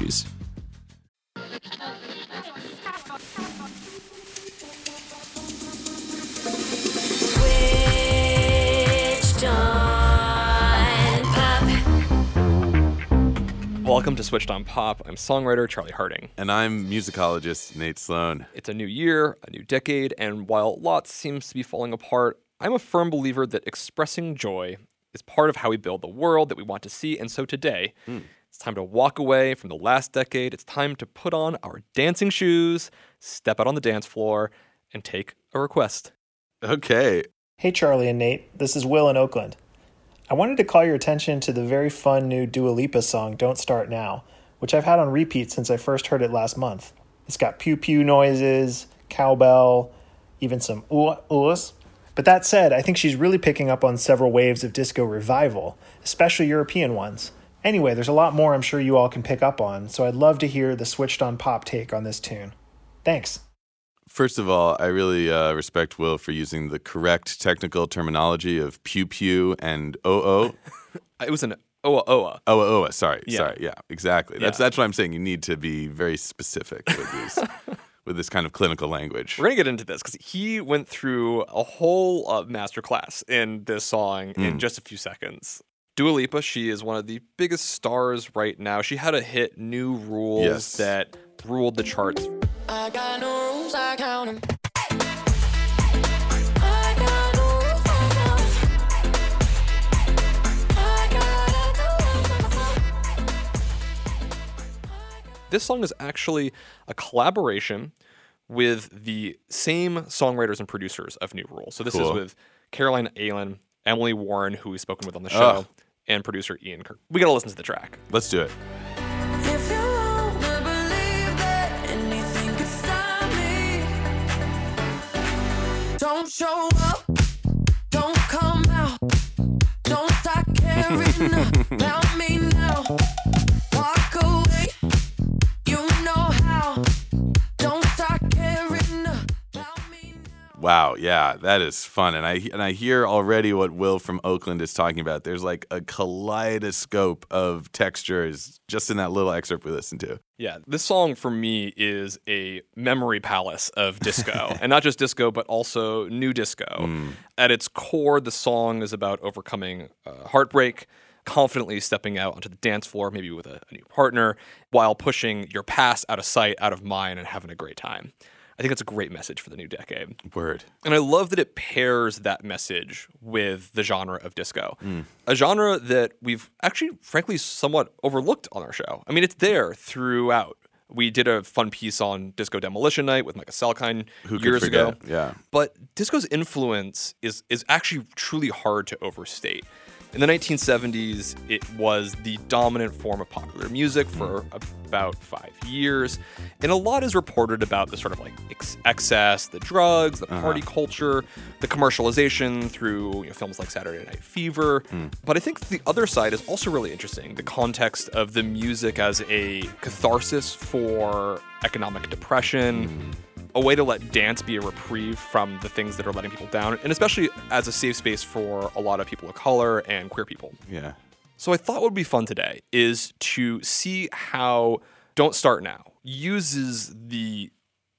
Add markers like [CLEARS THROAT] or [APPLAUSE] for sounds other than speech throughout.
Switched. Welcome to Switched on Pop. I'm songwriter Charlie Harding. And I'm musicologist Nate Sloan. It's a new year, a new decade, and while lots seems to be falling apart, I'm a firm believer that expressing joy is part of how we build the world that we want to see. And so today, hmm. It's time to walk away from the last decade. It's time to put on our dancing shoes, step out on the dance floor, and take a request. Okay. Hey, Charlie and Nate. This is Will in Oakland. I wanted to call your attention to the very fun new Dua Lipa song, Don't Start Now, which I've had on repeat since I first heard it last month. It's got pew pew noises, cowbell, even some ooh oohs. But that said, I think she's really picking up on several waves of disco revival, especially European ones. Anyway, there's a lot more I'm sure you all can pick up on, so I'd love to hear the switched on pop take on this tune. Thanks. First of all, I really uh, respect Will for using the correct technical terminology of pew pew and oh oh. [LAUGHS] It was an oa oa. Oh, oh, oh, sorry, Yeah. sorry, yeah, exactly. That's Yeah. that's what I'm saying. You need to be very specific with these, [LAUGHS] with this kind of clinical language. We're gonna get into this because he went through a whole uh, masterclass in this song in just a few seconds. Dua Lipa, she is one of the biggest stars right now. She had a hit, "New Rules," Yes. that ruled the charts. I got no rules, I count 'em. I got no rules, I count 'em. I gotta do it This song is actually a collaboration with the same songwriters and producers of New Rules. So this is with Caroline Ailin, Emily Warren, who we've spoken with on the show, Oh. and producer Ian Kirk. We gotta listen to the track. Let's do it. If you wanna believe that anything could stop me, don't show up, don't come out, don't start caring [LAUGHS] about me now. Wow, yeah, that is fun, and I and I hear already what Will from Oakland is talking about. There's like a kaleidoscope of textures just in that little excerpt we listened to. Yeah, this song for me is a memory palace of disco. [LAUGHS] and not just disco, but also new disco. At its core, the song is about overcoming uh, heartbreak, confidently stepping out onto the dance floor, maybe with a, a new partner, while pushing your past out of sight, out of mind, and having a great time. I think that's a great message for the new decade. Word. And I love that it pairs that message with the genre of disco, mm. a genre that we've actually, frankly, somewhat overlooked on our show. I mean, it's there throughout. We did a fun piece on Disco Demolition Night with Micah Salkind Who years ago. Yeah. But disco's influence is is actually truly hard to overstate. In the 1970s, it was the dominant form of popular music for hmm. about five years. And a lot is reported about the sort of like ex- excess, the drugs, the uh-huh. party culture, the commercialization through you know, films like Saturday Night Fever. Hmm. But I think the other side is also really interesting the context of the music as a catharsis for economic depression hmm. A way to let dance be a reprieve from the things that are letting people down, and especially as a safe space for a lot of people of color and queer people. Yeah. So I thought would be fun today is to see how Don't Start Now uses the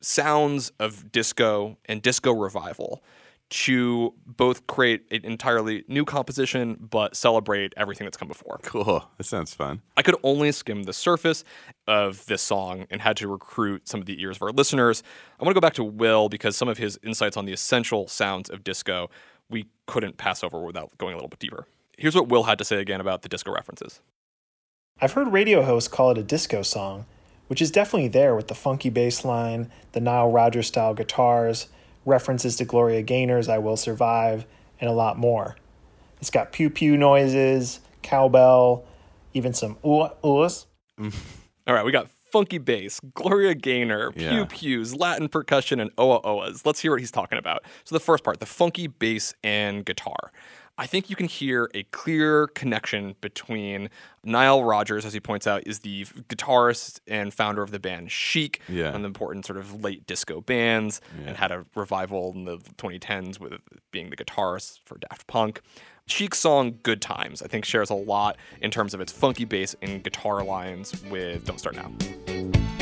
sounds of disco and disco revival to both create an entirely new composition but celebrate everything that's come before. Cool. That sounds fun. I could only skim the surface of this song and had to recruit some of the ears of our listeners. I want to go back to Will because some of his insights on the essential sounds of disco we couldn't pass over without going a little bit deeper. Here's what Will had to say again about the disco references. I've heard radio hosts call it a disco song, which is definitely there with the funky bass line, the Nile Rodgers style guitars, references to Gloria Gaynor's I Will Survive, and a lot more. It's got pew pew noises, cowbell, even some ooh oohs. All All right, we got funky bass, Gloria Gaynor, pew Yeah. pews, Latin percussion, and oa oas. Let's hear what he's talking about. So the first part, the funky bass and guitar. I think you can hear a clear connection between Nile Rodgers, as he points out, is the guitarist and founder of the band Chic, Yeah. one of the important sort of late disco bands, and had a revival in the 2010s with being the guitarist for Daft Punk. Chic's song "Good Times" I think shares a lot in terms of its funky bass and guitar lines with "Don't Start Now."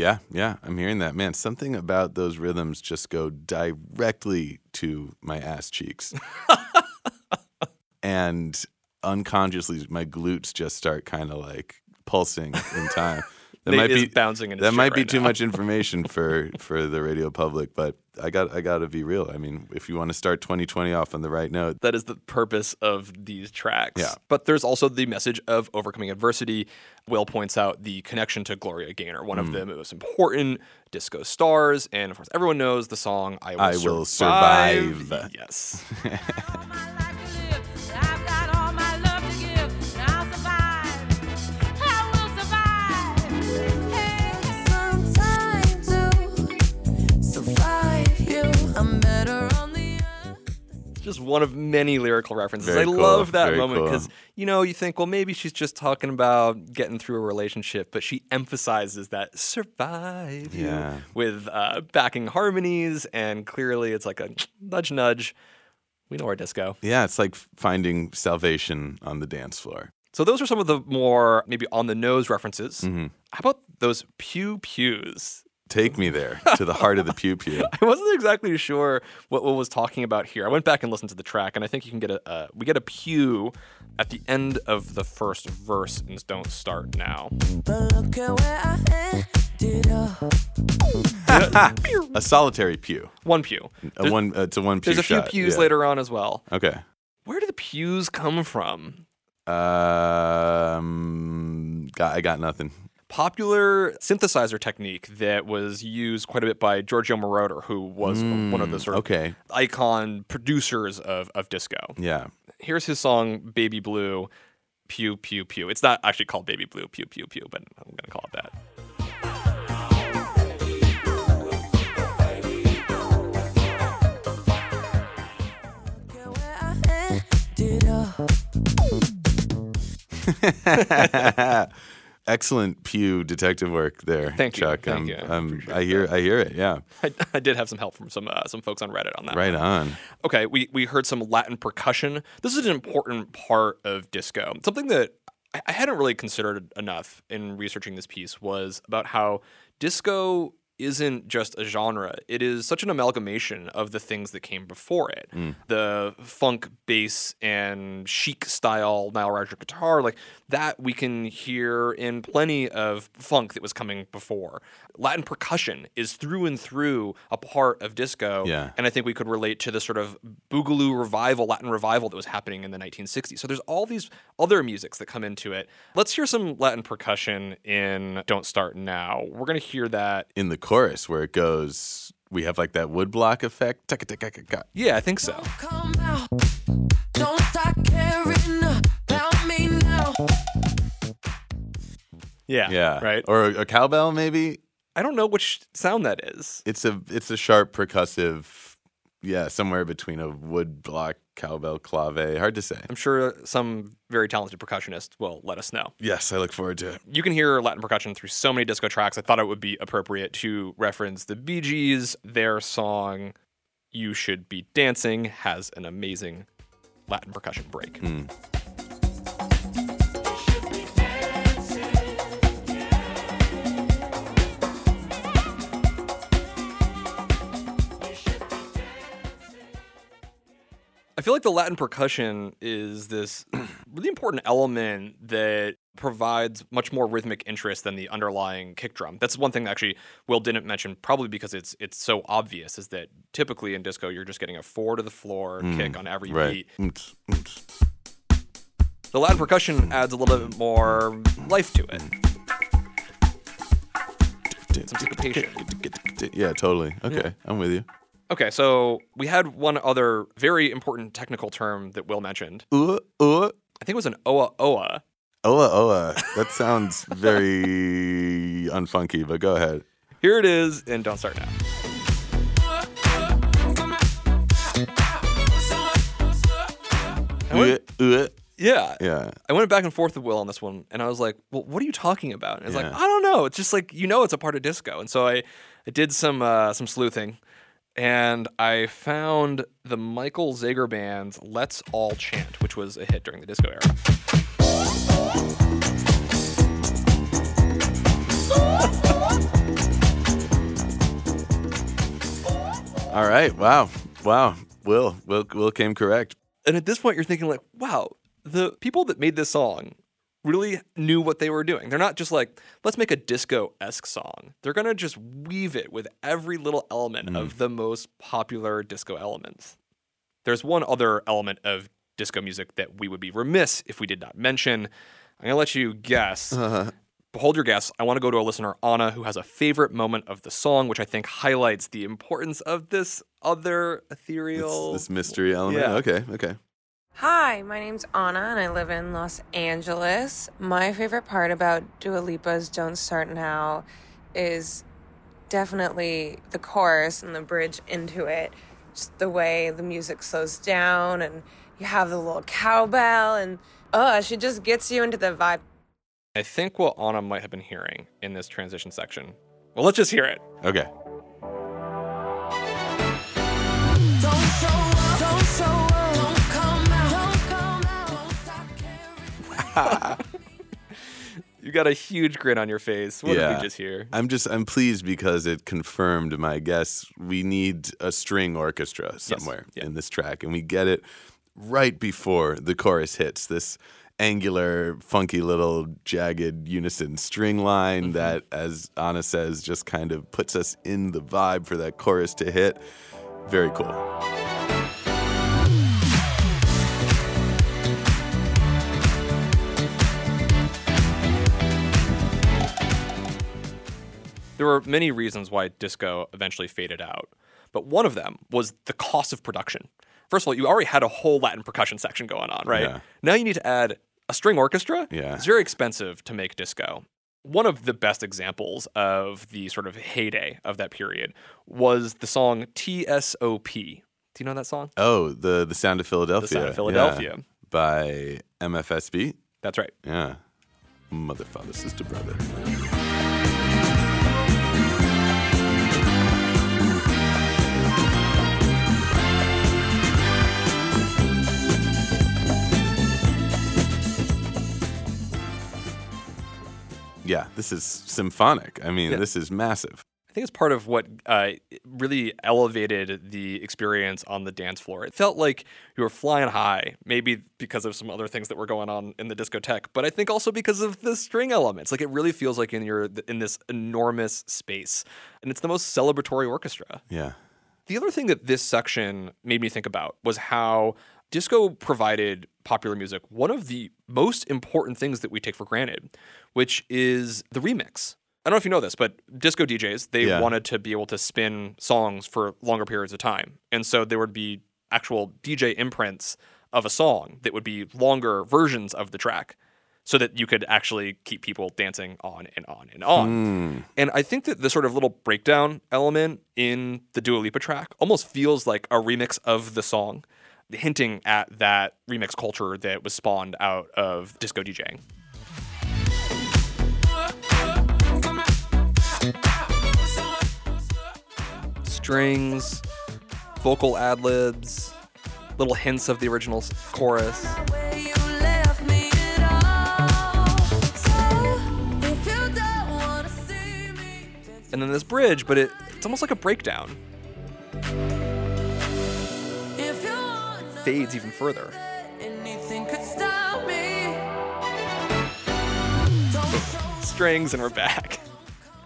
Yeah, yeah, I'm hearing that. Man, something about those rhythms just go directly to my ass cheeks. [LAUGHS] and unconsciously, my glutes just start kind of like pulsing in time. [LAUGHS] That might be bouncing in that might be right too now. much information for for the radio public, but I got I got to be real. I mean, if you want to start 2020 off on the right note, That is the purpose of these tracks. Yeah. But there's also the message of overcoming adversity. Will points out the connection to Gloria Gaynor, one Mm. of the most important disco stars. And of course, everyone knows the song I Will, I Will survive. Survive. Yes. [LAUGHS] just one of many lyrical references. Very I cool, love that moment cool. because you know you think, well, maybe she's just talking about getting through a relationship, but she emphasizes that survive you Yeah. with uh, backing harmonies, and clearly it's like a nudge, nudge. We know our disco. yeah, it's like finding salvation on the dance floor. So those are some of the more maybe on the nose references. Mm-hmm. How about those pew pews? Take me there to the heart of the pew pew. [LAUGHS] I wasn't exactly sure what Will was talking about here. I went back and listened to the track, and I think you can get a uh, we get a pew at the end of the first verse in "Don't Start Now." But look at where I ended up. A solitary pew. One pew. A one. Uh, it's a one pew there's a few shot, pews yeah. later on as well. Okay. Where do the pews come from? Um, got, I got nothing. Popular synthesizer technique that was used quite a bit by Giorgio Moroder, who was one of the sort of Mm, okay. icon producers of, of disco. Yeah. Here's his song "Baby Blue." Pew pew pew. It's not actually called "Baby Blue." Pew pew pew, but I'm gonna call it that. [LAUGHS] [LAUGHS] Look at where I ended up. Excellent pew detective work there, Thank you, Chuck. thank um, you. I um, appreciate I hear. I hear it. Yeah. I, I did have some help from some uh, some folks on Reddit on that. Right one. on. Okay, we we heard some Latin percussion. This is an important part of disco. Something that I, I hadn't really considered enough in researching this piece was about how disco isn't just a genre. It is such an amalgamation of the things that came before it. Mm. The funk bass and chic style Nile Rodgers guitar, like that we can hear in plenty of funk that was coming before. Latin percussion is through and through a part of disco. Yeah. And I think we could relate to the sort of boogaloo revival, Latin revival that was happening in the 1960s. So there's all these other musics that come into it. Let's hear some Latin percussion in Don't Start Now. We're going to hear that. In the chorus where it goes, we have like that woodblock effect. Yeah, I think so. Come out. Don't start caring about me now. Yeah. Yeah. Right. Or a, a cowbell maybe. I don't know which sound that is. It's a it's a sharp percussive. Yeah, somewhere between a woodblock, cowbell, clave. Hard to say. I'm sure uh, some very talented percussionist will let us know. Yes, I look forward to it. You can hear Latin percussion through so many disco tracks. I thought it would be appropriate to reference the Bee Gees. Their song, You Should Be Dancing, has an amazing Latin percussion break. Hmm. I feel like the Latin percussion is this [CLEARS THROAT] really important element that provides much more rhythmic interest than the underlying kick drum. That's one thing that actually Will didn't mention, probably because it's it's so obvious, is that typically in disco you're just getting a four to the floor mm, kick on every Right. beat. Oomph, oomph. The Latin percussion adds a little bit more life to it. Some syncopation. Yeah, totally. Okay, I'm with you. Okay, so we had one other very important technical term that Will mentioned. Uh, uh, I think it was an oa oa. oa, oa. That sounds very [LAUGHS] unfunky, but go ahead. Here it is, and don't start now. I went- Uh, uh. yeah. Yeah. I went back and forth with Will on this one, and I was like, "Well, what are you talking about?" And it's like, "I don't know. It's just like you know, it's a part of disco." And so I, I did some uh, some sleuthing, and I found the Michael Zager band's "Let's All Chant," which was a hit during the disco era. All right. Wow. Wow. Will. Will. Will came correct. And at this point, you're thinking like, "Wow, the people that made this song." Really knew what they were doing. They're not just like, let's make a disco esque song. They're gonna just weave it with every little element of mm. the most popular disco elements. There's one other element of disco music that we would be remiss if we did not mention. I'm gonna let you guess. Uh-huh. Hold your guess. I want to go to a listener, Anna, who has a favorite moment of the song, which I think highlights the importance of this other This, ethereal. this mystery element. Yeah. Okay. Okay. Hi, my name's Anna and I live in Los Angeles. My favorite part about Dua Lipa's Don't Start Now is definitely the chorus and the bridge into it. Just the way the music slows down and you have the little cowbell and oh, she just gets you into the vibe. I think what Anna might have been hearing in this transition section. Well, let's just hear it. Okay. [LAUGHS] You got a huge grin on your face. What did we just hear? I'm just I'm pleased because it confirmed my guess. We need a string orchestra somewhere Yeah. in this track, and we get it right before the chorus hits. This angular, funky little jagged unison string line Mm-hmm. that, as Anna says, just kind of puts us in the vibe for that chorus to hit. Very cool. There were many reasons why disco eventually faded out, but one of them was the cost of production. First of all, you already had a whole Latin percussion section going on, right? Yeah. Now you need to add a string orchestra. Yeah. It's very expensive to make disco. One of the best examples of the sort of heyday of that period was the song TSOP. Do you know that song? Oh, the the sound of Philadelphia. The Sound of Yeah. Philadelphia. by MFSB. That's right. Yeah. Mother, father, sister, brother. Yeah, this is symphonic. I mean, Yeah. this is massive. I think it's part of what uh, really elevated the experience on the dance floor. It felt like you were flying high, maybe because of some other things that were going on in the discotheque, but I think also because of the string elements. Like it really feels like in your in this enormous space, and it's the most celebratory orchestra. Yeah. The other thing that this section made me think about was how disco provided popular music one of the most important things that we take for granted, which is the remix. I don't know if you know this, but disco DJs, they Yeah. wanted to be able to spin songs for longer periods of time. And so there would be actual DJ imprints of a song that would be longer versions of the track so that you could actually keep people dancing on and on and on. Hmm. And I think that the sort of little breakdown element in the Dua Lipa track almost feels like a remix of the song, hinting at that remix culture that was spawned out of disco DJing. Strings, vocal ad libs, little hints of the original chorus. And then this bridge, but it, it's almost like a breakdown. If you want Fades even further. anything could stop me. Don't show Strings, and we're back. [LAUGHS]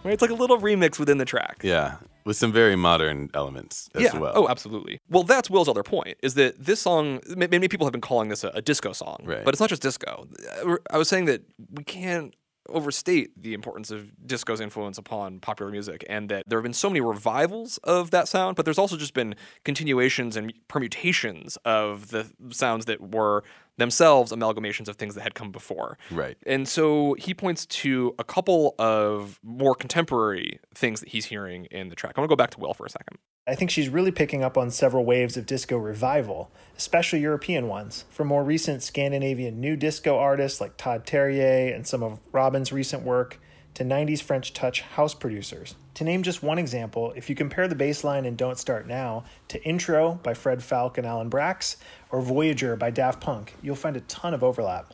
It's like a little remix within the track. Yeah. with some very modern elements as yeah. well. Oh, absolutely. Well, that's Will's other point is that this song, many people have been calling this a, a disco song, Right. but it's not just disco. Uh, I was saying that we can't overstate the importance of disco's influence upon popular music and that there have been so many revivals of that sound but there's also just been continuations and permutations of the sounds that were themselves amalgamations of things that had come before Right. and so he points to a couple of more contemporary things that he's hearing in the track. I want to go back to Will for a second. I think she's really picking up on several waves of disco revival, especially European ones, from more recent Scandinavian new disco artists like Todd Terje and some of Robyn's recent work, to 90s French touch house producers. To name just one example, if you compare the bass line in Don't Start Now to Intro by Fred Falke and Alan Braxe, or Voyager by Daft Punk, you'll find a ton of overlap.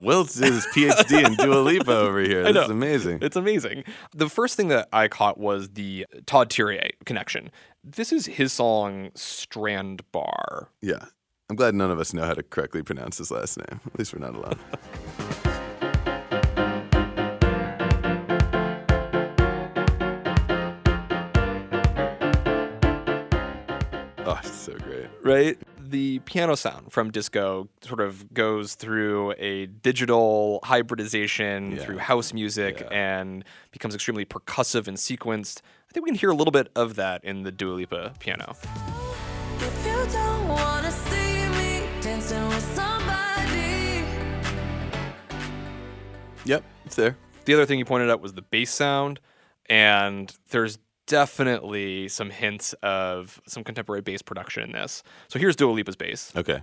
Will did his PhD in [LAUGHS] Dua Lipa over here. This is amazing. It's amazing. The first thing that I caught was the Todd Terje connection. This is his song Strand Bar. Yeah. I'm glad none of us know how to correctly pronounce his last name. At least we're not alone. [LAUGHS] [LAUGHS] oh, it's so great. right? The piano sound from disco sort of goes through a digital hybridization Yeah. through house music Yeah. and becomes extremely percussive and sequenced. I think we can hear a little bit of that in the Dua Lipa piano. If you don't wanna see me dancing with somebody, Yep, it's there. The other thing you pointed out was the bass sound, and there's definitely some hints of some contemporary bass production in this. So here's Dua Lipa's bass. Okay.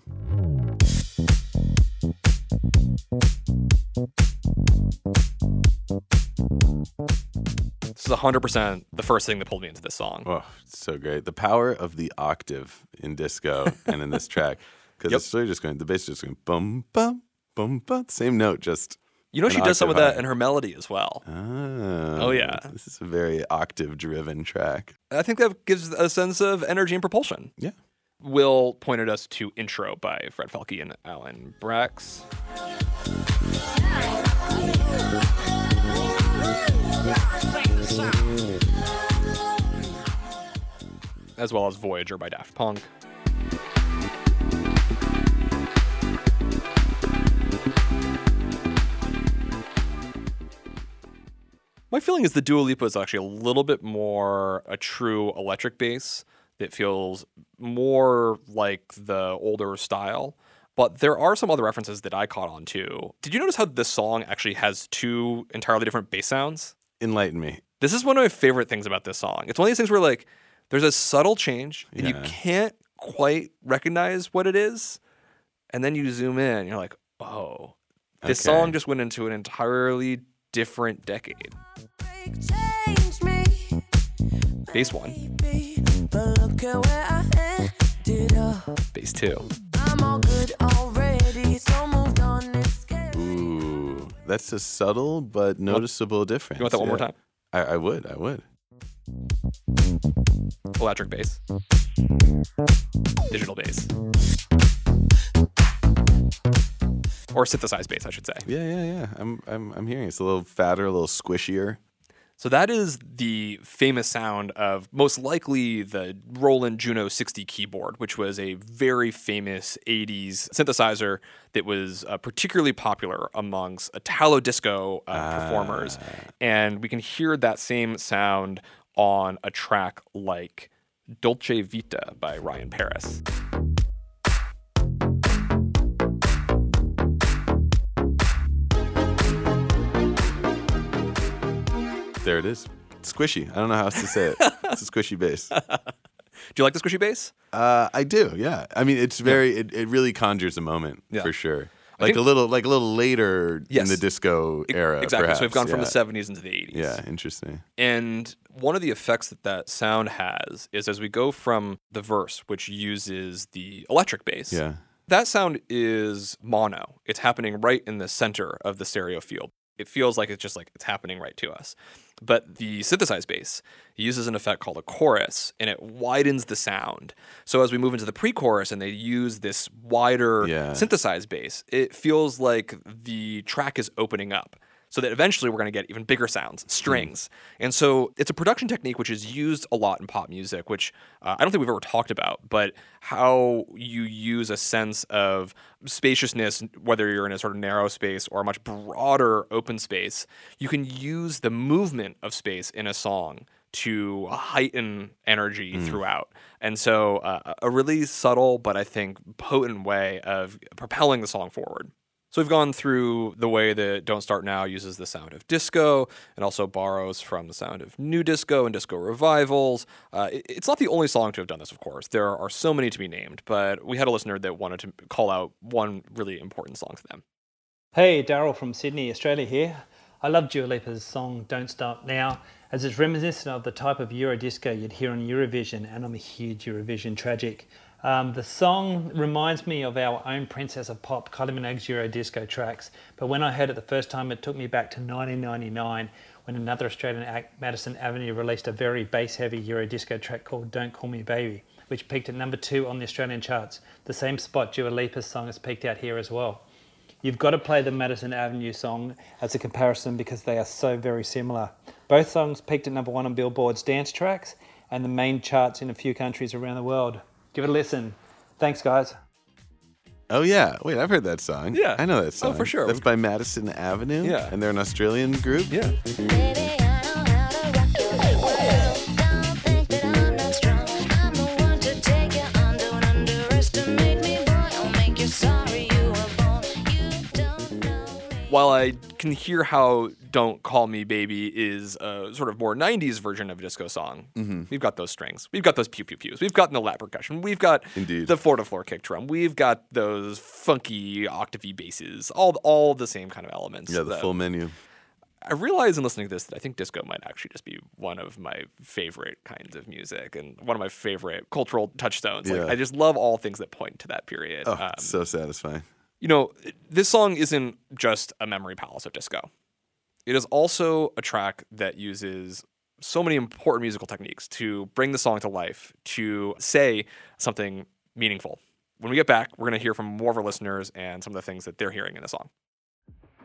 This is 100% the first thing that pulled me into this song. Oh, it's so great. The power of the octave in disco and in this track. [LAUGHS] Because Yep. it's really just going, the bass is just going bum, bum, bum, bum. Same note, just. You know, she does some of that high. in her melody as well. Oh. oh, yeah. This is a very octave driven track. I think that gives a sense of energy and propulsion. Yeah. Will pointed us to Intro by Fred Falke and Alan Braxe. As well as Voyager by Daft Punk. My feeling is the Dua Lipa is actually a little bit more a true electric bass that feels more like the older style. But there are some other references that I caught on too. Did you notice how this song actually has two entirely different bass sounds? Enlighten me. This is one of my favorite things about this song. It's one of these things where like there's a subtle change and you can't quite recognize what it is. And then you zoom in, and you're like, oh, this Okay. song just went into an entirely different decade. break, change me, Bass one, baby. But look at where I ended up. bass two. I'm all good already, so moved on. It's scary. Ooh, that's a subtle but noticeable difference. You want that one more time? I, I would. I would. Electric bass. Digital bass. Or synthesized bass, I should say. Yeah, yeah, yeah. I'm, I'm, I'm hearing it. it's a little fatter, a little squishier. So that is the famous sound of most likely the Roland Juno 60 keyboard, which was a very famous 80s synthesizer that was uh, particularly popular amongst Italo disco uh, performers. And we can hear that same sound on a track like Dolce Vita by Ryan Paris. There it is. Squishy. I don't know how else to say it. it's a squishy bass. [LAUGHS] Do you like the squishy bass? Uh, I do. Yeah. I mean, it's very. It, it really conjures a moment Yeah. for sure. Like think- a little, like a little later in the disco era. Exactly. so we've gone perhaps. from the 70s into the 80s. Yeah, interesting. And one of the effects that that sound has is as we go from the verse, which uses the electric bass, Yeah. that sound is mono. It's happening right in the center of the stereo field. It feels like it's just like it's happening right to us. But the synthesized bass uses an effect called a chorus and it widens the sound. So as we move into the pre chorus and they use this wider Yeah. synthesized bass, it feels like the track is opening up. So that eventually we're going to get even bigger sounds, strings. And so it's a production technique which is used a lot in pop music, which uh, I don't think we've ever talked about, but how you use a sense of spaciousness, whether you're in a sort of narrow space or a much broader open space, you can use the movement of space in a song to heighten energy throughout. And so, uh, a really subtle but I think potent way of propelling the song forward. So, we've gone through the way that Don't Start Now uses the sound of disco and also borrows from the sound of new disco and disco revivals. Uh, it's not the only song to have done this, of course. There are so many to be named, but we had a listener that wanted to call out one really important song to them. Hey, Daryl from Sydney, Australia here. I love Dua Lipa's song Don't Start Now, as it's reminiscent of the type of Eurodisco you'd hear on Eurovision, and I'm a huge Eurovision tragic. Um, the song reminds me of our own Princess of Pop, Kylie Minogue's Eurodisco tracks, but when I heard it the first time, it took me back to 1999 when another Australian act, Madison Avenue, released a very bass heavy Euro Disco track called Don't Call Me Baby, which peaked at number two on the Australian charts, the same spot Dua Lipa's song has peaked out here as well. You've got to play the Madison Avenue song as a comparison because they are so very similar. Both songs peaked at number one on Billboard's dance tracks and the main charts in a few countries around the world. Give it a listen. Thanks, guys. Oh yeah, wait, I've heard that song. Yeah. I know that song. Oh, for sure. That's by Madison Avenue. Yeah. and they're an Australian group. Yeah. I can hear how "Don't Call Me Baby" is a sort of more '90s version of a disco song, Mm-hmm. we've got those strings, we've got those pew pew pews, we've got the lap percussion, we've got Indeed. the four to floor kick drum, we've got those funky octavey basses, all all the same kind of elements. Yeah, the that- full menu. I realize in listening to this that I think disco might actually just be one of my favorite kinds of music and one of my favorite cultural touchstones. Like I just love all things that point to that period. Oh, Um, so satisfying. You know, this song isn't just a memory palace of disco. It is also a track that uses so many important musical techniques to bring the song to life, to say something meaningful. When we get back, we're going to hear from more of our listeners and some of the things that they're hearing in the song.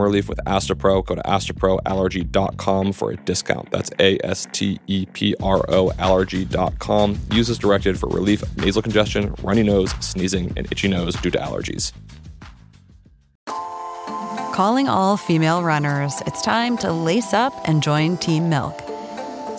relief with Astepro. Go to asteproallergy.com for a discount. That's A S T E P R O allergy.com. Use as directed for relief of nasal congestion, runny nose, sneezing, and itchy nose due to allergies. Calling all female runners, it's time to lace up and join Team Milk.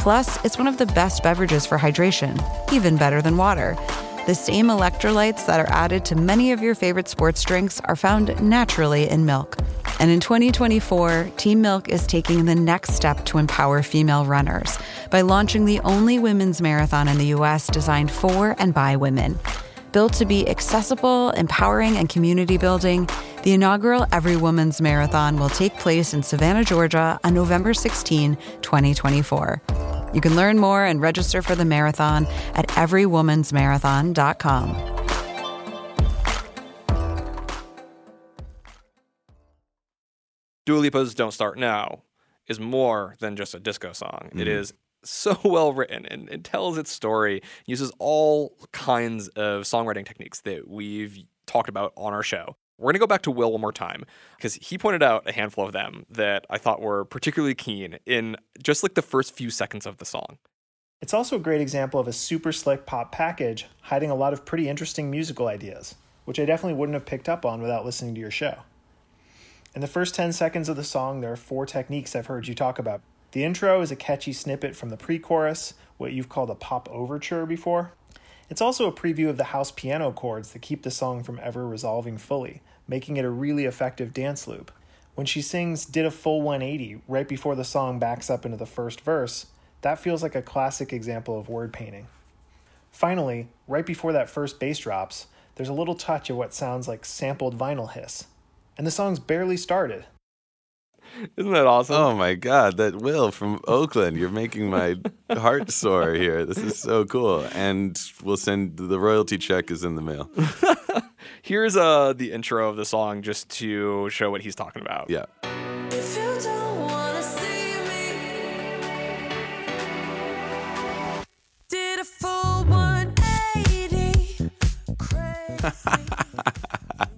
Plus, it's one of the best beverages for hydration, even better than water. The same electrolytes that are added to many of your favorite sports drinks are found naturally in milk. And in 2024, Team Milk is taking the next step to empower female runners by launching the only women's marathon in the US designed for and by women. Built to be accessible, empowering, and community building, the inaugural Every Woman's Marathon will take place in Savannah, Georgia on November 16, 2024. You can learn more and register for the marathon at everywomansmarathon.com. Dua Lipa's Don't Start Now is more than just a disco song. It mm. is so [LAUGHS] well written and it tells its story, uses all kinds of songwriting techniques that we've talked about on our show. We're going to go back to Will one more time because he pointed out a handful of them that I thought were particularly keen in just like the first few seconds of the song. It's also a great example of a super slick pop package hiding a lot of pretty interesting musical ideas, which I definitely wouldn't have picked up on without listening to your show. In the first 10 seconds of the song, there are four techniques I've heard you talk about. The intro is a catchy snippet from the pre chorus, what you've called a pop overture before. It's also a preview of the house piano chords that keep the song from ever resolving fully, making it a really effective dance loop. When she sings Did a Full 180 right before the song backs up into the first verse, that feels like a classic example of word painting. Finally, right before that first bass drops, there's a little touch of what sounds like sampled vinyl hiss. And the song's barely started. Isn't that awesome? Oh my God, that Will from Oakland. You're making my [LAUGHS] heart soar here. This is so cool. And we'll send the royalty check is in the mail. [LAUGHS] Here's uh, the intro of the song just to show what he's talking about. Yeah. If you don't wanna see me, did a full 180. Crazy. [LAUGHS]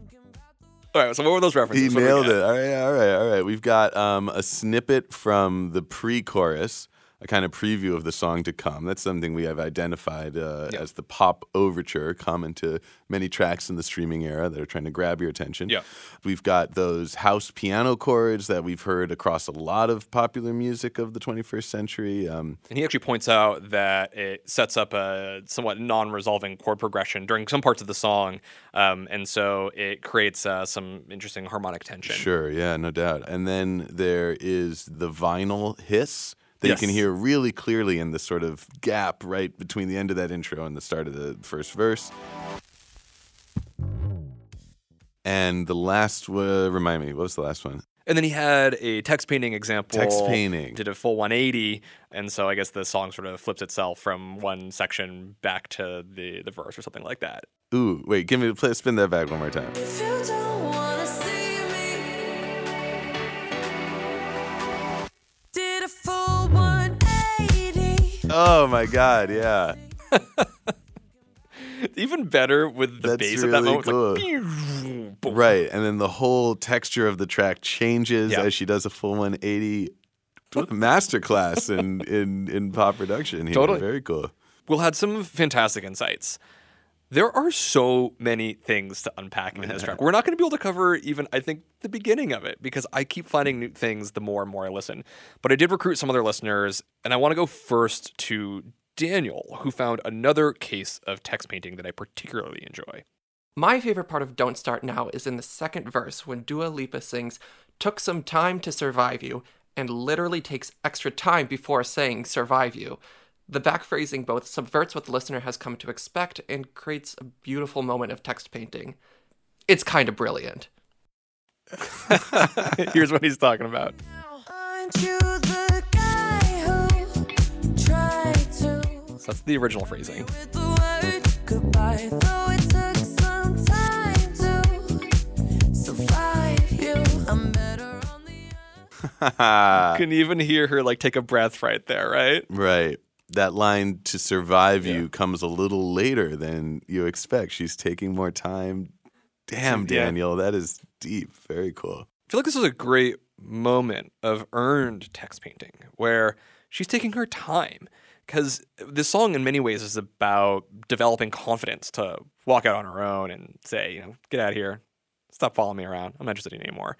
All right, so what were those references? He What do we nailed it. All right, all right, all right. We've got um, a snippet from the pre-chorus, a kind of preview of the song to come. That's something we have identified uh, Yeah. as the pop overture, common to many tracks in the streaming era that are trying to grab your attention. Yeah. We've got those house piano chords that we've heard across a lot of popular music of the 21st century. Um, And he actually points out that it sets up a somewhat non-resolving chord progression during some parts of the song, um, and so it creates uh, some interesting harmonic tension. Sure, yeah, no doubt. And then there is the vinyl hiss that you can hear really clearly in the sort of gap right between the end of that intro and the start of the first verse. And the last, uh, remind me, what was the last one? And then he had a text painting example. Text painting. Did a full 180, and so I guess the song sort of flips itself from one section back to the the verse or something like that. Ooh, wait, give me, play, spin that back one more time. Oh my God, yeah. [LAUGHS] Even better with the That's bass at that moment. cool. Like, [LAUGHS] boom. Right. And then the whole texture of the track changes Yeah. as she does a full 180. What a masterclass in, [LAUGHS] in, in pop production here. Totally. Very cool. Will had some fantastic insights. There are so many things to unpack in this mm-hmm. track. We're not going to be able to cover even, I think, the beginning of it because I keep finding new things the more and more I listen. But I did recruit some other listeners, and I want to go first to Daniel, who found another case of text painting that I particularly enjoy. My favorite part of Don't Start Now is in the second verse when Dua Lipa sings, Took some time to survive you, and literally takes extra time before saying survive you. The back phrasing both subverts what the listener has come to expect and creates a beautiful moment of text painting. It's kind of brilliant. [LAUGHS] Here's what he's talking about. Aren't you the guy who tried to So that's the original phrasing. with the word goodbye? Though it took some time to survive you, I'm better on the right. [LAUGHS] You [LAUGHS] can even hear her like take a breath right there, right? right? That line to survive you comes a little later than you expect. She's taking more time. Damn, Yeah. Daniel, that is deep. Very cool. I feel like this is a great moment of earned text painting where she's taking her time because this song in many ways is about developing confidence to walk out on her own and say, you know, get out of here, stop following me around. I'm not interested in you anymore.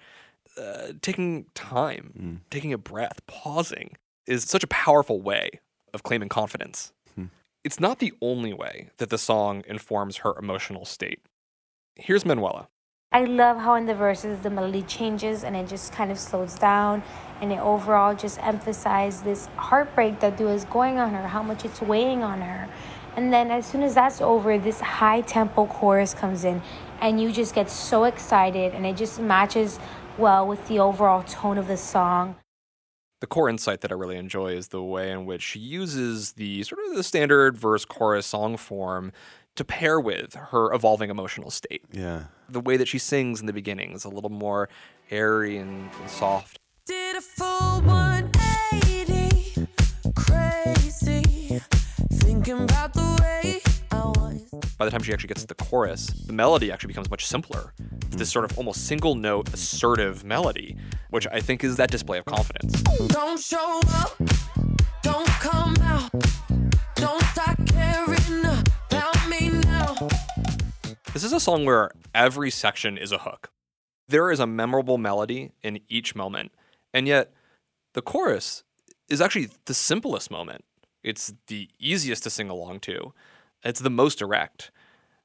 Uh, taking time, taking a breath, pausing is such a powerful way of claiming confidence. Hmm. It's not the only way that the song informs her emotional state. Here's Manuela. I love how in the verses the melody changes and it just kind of slows down and it overall just emphasizes this heartbreak that Dua is going on her, how much it's weighing on her. And then as soon as that's over, this high tempo chorus comes in and you just get so excited and it just matches well with the overall tone of the song. The core insight that I really enjoy is the way in which she uses the sort of the standard verse chorus song form to pair with her evolving emotional state. Yeah. The way that she sings in the beginning is a little more airy and, and soft. Did a full 180. Crazy. Thinking about the way I was. By the time she actually gets to the chorus, the melody actually becomes much simpler. It's this sort of almost single note assertive melody, which I think is that display of confidence. Don't show up, don't come out, don't start caring about me now. This is a song where every section is a hook. There is a memorable melody in each moment, and yet the chorus is actually the simplest moment. It's the easiest to sing along to. It's the most direct.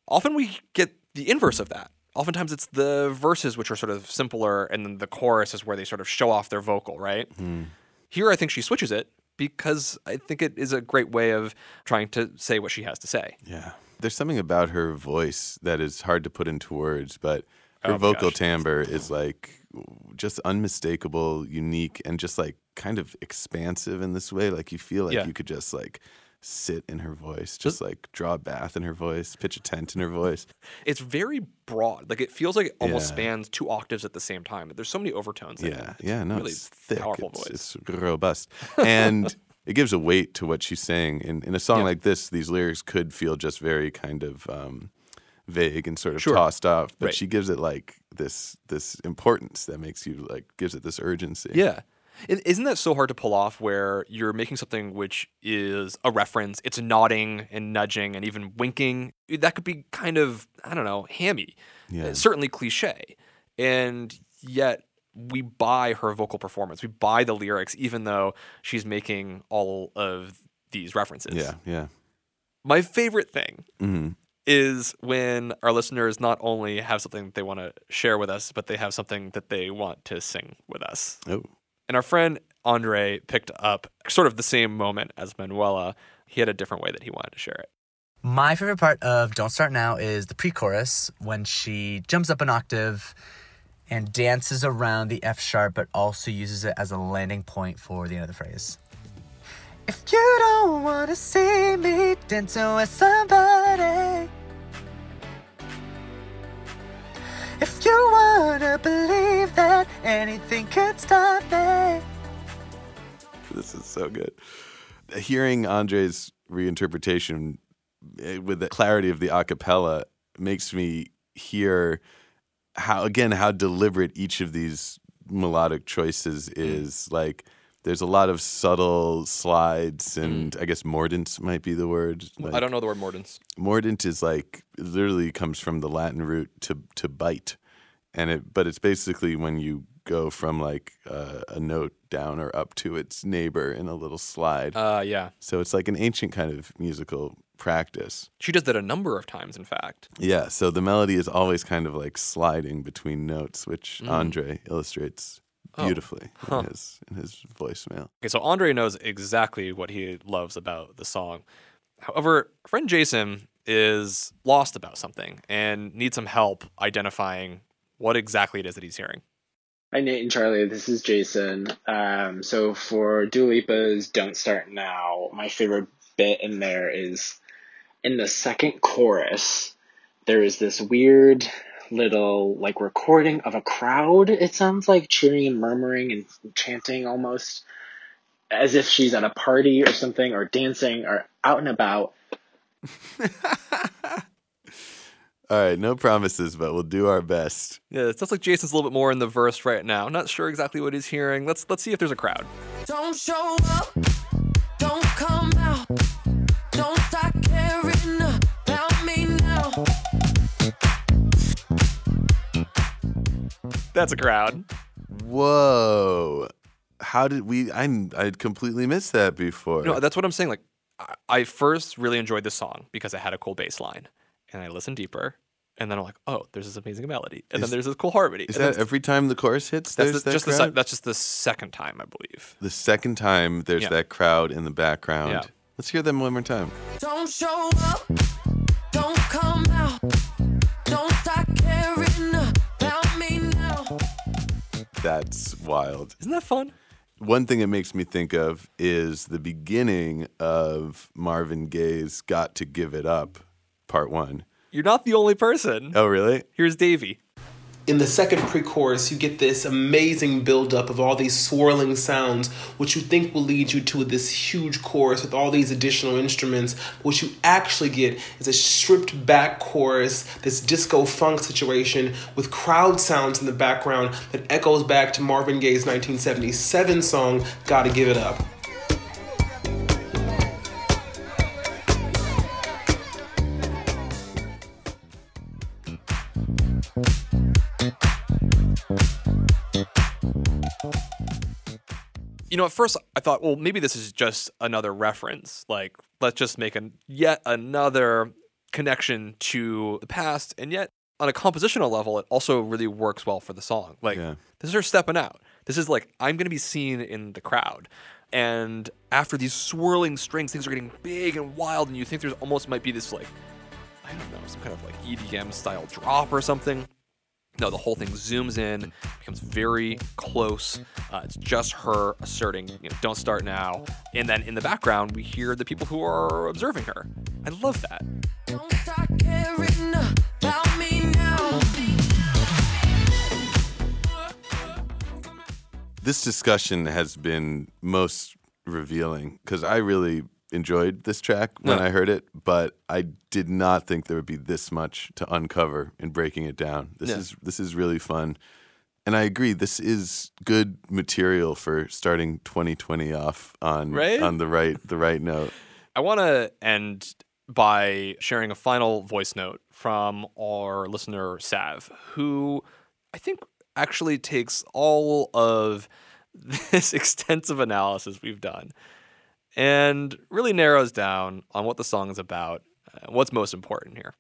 Often we get the inverse of that. Oftentimes it's the verses which are sort of simpler, and then the chorus is where they sort of show off their vocal, right? Hmm. Here, I think she switches it because I think it is a great way of trying to say what she has to say. Yeah. There's something about her voice that is hard to put into words, but her Oh vocal gosh. timbre is like just unmistakable, unique, and just like kind of expansive in this way. Like you feel like Yeah. you could just like sit in her voice, just like draw a bath in her voice, pitch a tent in her voice. It's very broad. Like it feels like it almost Yeah. spans two octaves at the same time. There's so many overtones. in it. Yeah, yeah, no, really it's thick. powerful it's, voice. it's robust, and it gives a weight to what she's saying. In in a song Yeah. like this, these lyrics could feel just very kind of um, vague and sort of Sure. tossed off, but Right. she gives it like this this importance that makes you like gives it this urgency. Yeah. Isn't that so hard to pull off where you're making something which is a reference, it's nodding and nudging and even winking? That could be kind of, I don't know, hammy, Yeah. certainly cliche. And yet we buy her vocal performance, we buy the lyrics, even though she's making all of these references. yeah, yeah. My favorite thing hmm is when our listeners not only have something that they want to share with us, but they have something that they want to sing with us. Oh, And our friend Andre picked up sort of the same moment as Manuela. He had a different way that he wanted to share it. My favorite part of Don't Start Now is the pre chorus when she jumps up an octave and dances around the F sharp, but also uses it as a landing point for the end of the phrase. If you don't want to see me dancing with somebody, if you want to believe that anything could stop me. this is so good. Hearing Andre's reinterpretation eh, with the clarity of the a cappella makes me hear how again how deliberate each of these melodic choices is like there's a lot of subtle slides and I guess mordent might be the word. I don't know the word mordents. Mordent is like literally comes from the Latin root to to bite, and it but it's basically when you go from like uh, a note down or up to its neighbor in a little slide. Uh, yeah. so it's like an ancient kind of musical practice. She does that a number of times, in fact. Yeah. So the melody is always kind of like sliding between notes, which Andre illustrates Oh. beautifully Huh. in his in his voicemail. Okay, so Andre knows exactly what he loves about the song. However, friend Jason is lost about something and needs some help identifying what exactly it is that he's hearing. Hi, Nate and Charlie. This is Jason. Um, so for Dua Lipa's "Don't Start Now," my favorite bit in there is in the second chorus. There is this weird little like recording of a crowd. It sounds like cheering and murmuring and chanting almost as if she's at a party or something, or dancing, or out and about. [LAUGHS] All right, no promises, but we'll do our best. Yeah, it sounds like Jason's a little bit more in the verse right now. Not sure exactly what he's hearing. Let's let's see if there's a crowd. Don't show up, That's a crowd. Whoa. How did we I I'd completely missed that before. No, that's what I'm saying. Like, I- I first really enjoyed this song because it had a cool bass line, and I listened deeper, and then I'm like, oh, there's this amazing melody, and Is- then there's this cool harmony. Is and then that every time the chorus hits? that's there's the, that just the crowd? se- that's just the second time, I believe. The second time there's Yeah. that crowd in the background. Yeah. Let's hear them one more time. Don't show up, don't come out, That's wild. Isn't that fun? One thing it makes me think of is the beginning of Marvin Gaye's Got to Give It Up, part one. You're not the only person. Oh, really? Here's Davey. In the second pre-chorus, you get this amazing buildup of all these swirling sounds, which you think will lead you to this huge chorus with all these additional instruments. What you actually get is a stripped back chorus, this disco funk situation with crowd sounds in the background that echoes back to Marvin Gaye's 1977 song, Gotta Give It Up. You know, at first I thought, well, maybe this is just another reference. Like, let's just make an yet another connection to the past. And yet, on a compositional level, it also really works well for the song. Like, Yeah. this is her stepping out. This is like, I'm going to be seen in the crowd. And after these swirling strings, things are getting big and wild, and you think there's almost might be this, like, I don't know, some kind of like EDM style drop or something. No, the whole thing zooms in, becomes very close. Uh, it's just her asserting, you know, "Don't start now," and then in the background we hear the people who are observing her. I love that. Don't start caring about me now. This discussion has been most revealing because I really enjoyed this track when Yeah. I heard it, but I did not think there would be this much to uncover in breaking it down. This is this is really fun. And I agree, this is good material for starting 2020 off on Right? on the right the right note. [LAUGHS] I want to end by sharing a final voice note from our listener Sav, who I think actually takes all of [LAUGHS] this extensive analysis we've done and really narrows down on what the song is about, uh, what's most important here.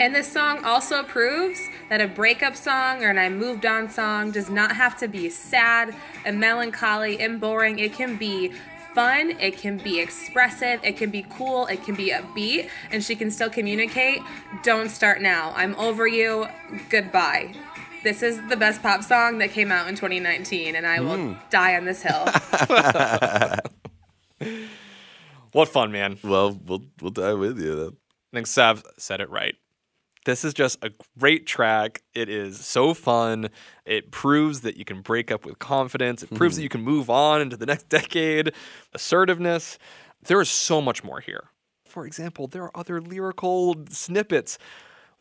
And this song also proves that a breakup song or an I moved on song does not have to be sad and melancholy and boring. It can be fun, it can be expressive, it can be cool, it can be upbeat, and she can still communicate. Don't start now. I'm over you. Goodbye. This is the best pop song that came out in 2019, and I will Mm. die on this hill. [LAUGHS] [LAUGHS] What fun, man. Well, we'll we'll die with you. Then. I think Sav said it right. This is just a great track. It is so fun. It proves that you can break up with confidence. It proves hmm. that you can move on into the next [LAUGHS] decade. Assertiveness. There is so much more here. For example, there are other lyrical snippets.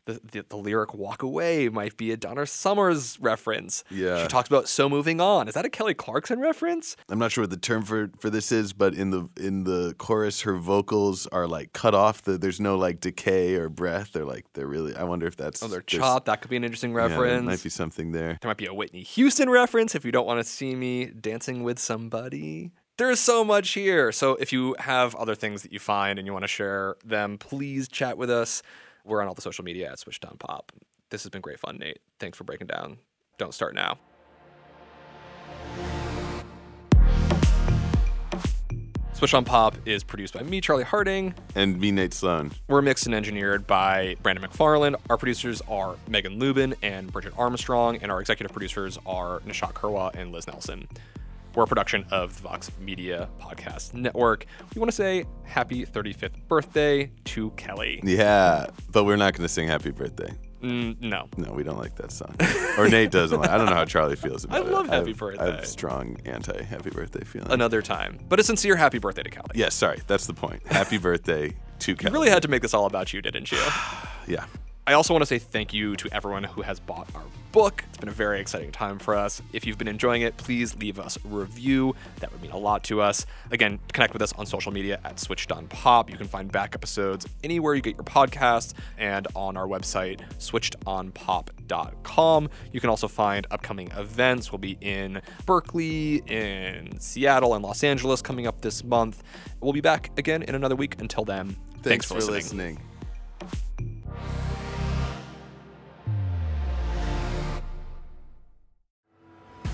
The, the, the lyric Walk Away might be a Donna Summers reference. Yeah. She talks about So Moving On. Is that a Kelly Clarkson reference? I'm not sure what the term for, for this is, but in the in the chorus, her vocals are like cut off. The, there's no like decay or breath. They're like they're really. I wonder if that's Oh, they're chopped. That could be an interesting yeah, there reference. might be something there. There might be a Whitney Houston reference if you don't want to see me dancing with somebody. There is so much here. So if you have other things that you find and you want to share them, please chat with us. We're on all the social media at Switched On Pop. This has been great fun, Nate. Thanks for breaking down. Don't start now. Switch on Pop is produced by me, Charlie Harding. And me, Nate Sloan. We're mixed and engineered by Brandon McFarland. Our producers are Megan Lubin and Bridget Armstrong, and our executive producers are Nishat Kurwa and Liz Nelson. We're a production of the Vox Media Podcast Network. We want to say happy 35th birthday to Kelly. Yeah, but we're not going to sing Happy Birthday. Mm, no. No, we don't like that song. or Nate doesn't like. I don't know how Charlie feels about it. [LAUGHS] I love Happy have- I have strong anti Happy Birthday feeling. Another time. But a sincere happy birthday to Kelly. Yes, sorry, that's the point. Happy [LAUGHS] birthday to Kelly. You Kelly. really had to make this all about you, didn't you? [SIGHS] yeah. I also want to say thank you to everyone who has bought our book. It's been a very exciting time for us. If you've been enjoying it, please leave us a review. That would mean a lot to us. Again, connect with us on social media at Switched On Pop. You can find back episodes anywhere you get your podcasts and on our website, switchedonpop.com. You can also find upcoming events. We'll be in Berkeley, in Seattle, and Los Angeles coming up this month. We'll be back again in another week. Until then, thanks, Thanks, for listening.